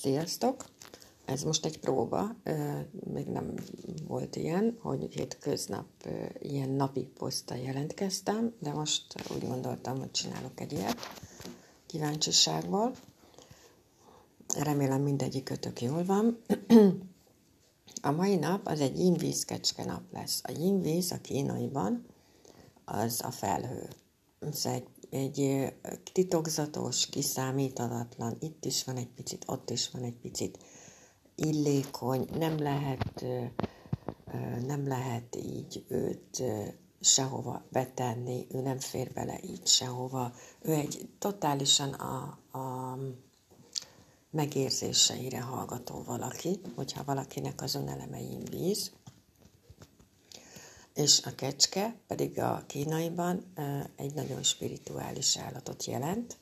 Sziasztok! Ez most egy próba, még nem volt ilyen, hogy hétköznap ilyen napi poszttal jelentkeztem, de most úgy gondoltam, hogy csinálok egy ilyet kíváncsiságból. Remélem mindegyik kötök jól van. A mai nap az egy yinvíz kecske nap lesz. A yinvíz a kínaiban az a felhő. Ez egy egy titokzatos, kiszámíthatatlan, itt is van egy picit, ott is van egy picit illékony, nem lehet, nem lehet így őt sehova betenni, ő nem fér bele így sehova. Ő egy totálisan a, a megérzéseire hallgató valaki, hogyha valakinek az önelemein víz, és a kecske pedig a kínaiban egy nagyon spirituális állatot jelent,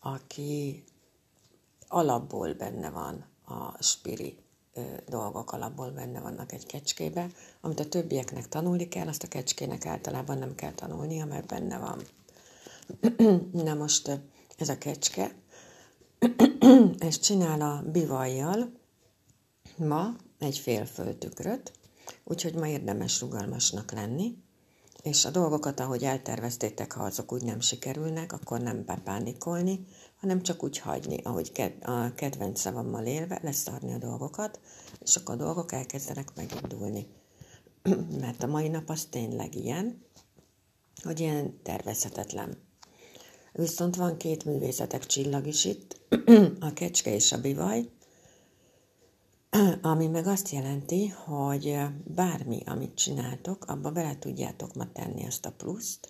aki alapból benne van a spiri dolgok alapból benne vannak egy kecskébe, amit a többieknek tanulni kell, azt a kecskének általában nem kell tanulnia, mert benne van. Na most ez a kecske, és csinál a bivajjal ma egy félföltükröt, Úgyhogy ma érdemes rugalmasnak lenni, és a dolgokat, ahogy elterveztétek, ha azok úgy nem sikerülnek, akkor nem bepánikolni, hanem csak úgy hagyni, ahogy a kedvenc szavammal élve, leszarni a dolgokat, és akkor a dolgok elkezdenek megindulni. Mert a mai nap az tényleg ilyen, hogy ilyen tervezhetetlen. Viszont van két művészetek csillag is itt, a kecske és a bivaj, ami meg azt jelenti, hogy bármi, amit csináltok, abba bele tudjátok ma tenni azt a pluszt,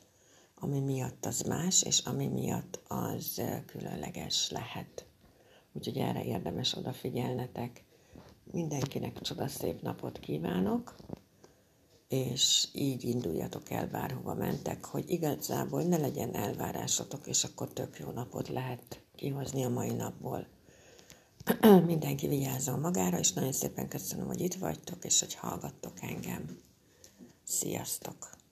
ami miatt az más, és ami miatt az különleges lehet. Úgyhogy erre érdemes odafigyelnetek. Mindenkinek csoda szép napot kívánok, és így induljatok el bárhova mentek, hogy igazából ne legyen elvárásotok, és akkor tök jó napot lehet kihozni a mai napból. Mindenki vigyázzon magára, és nagyon szépen köszönöm, hogy itt vagytok, és hogy hallgattok engem. Sziasztok!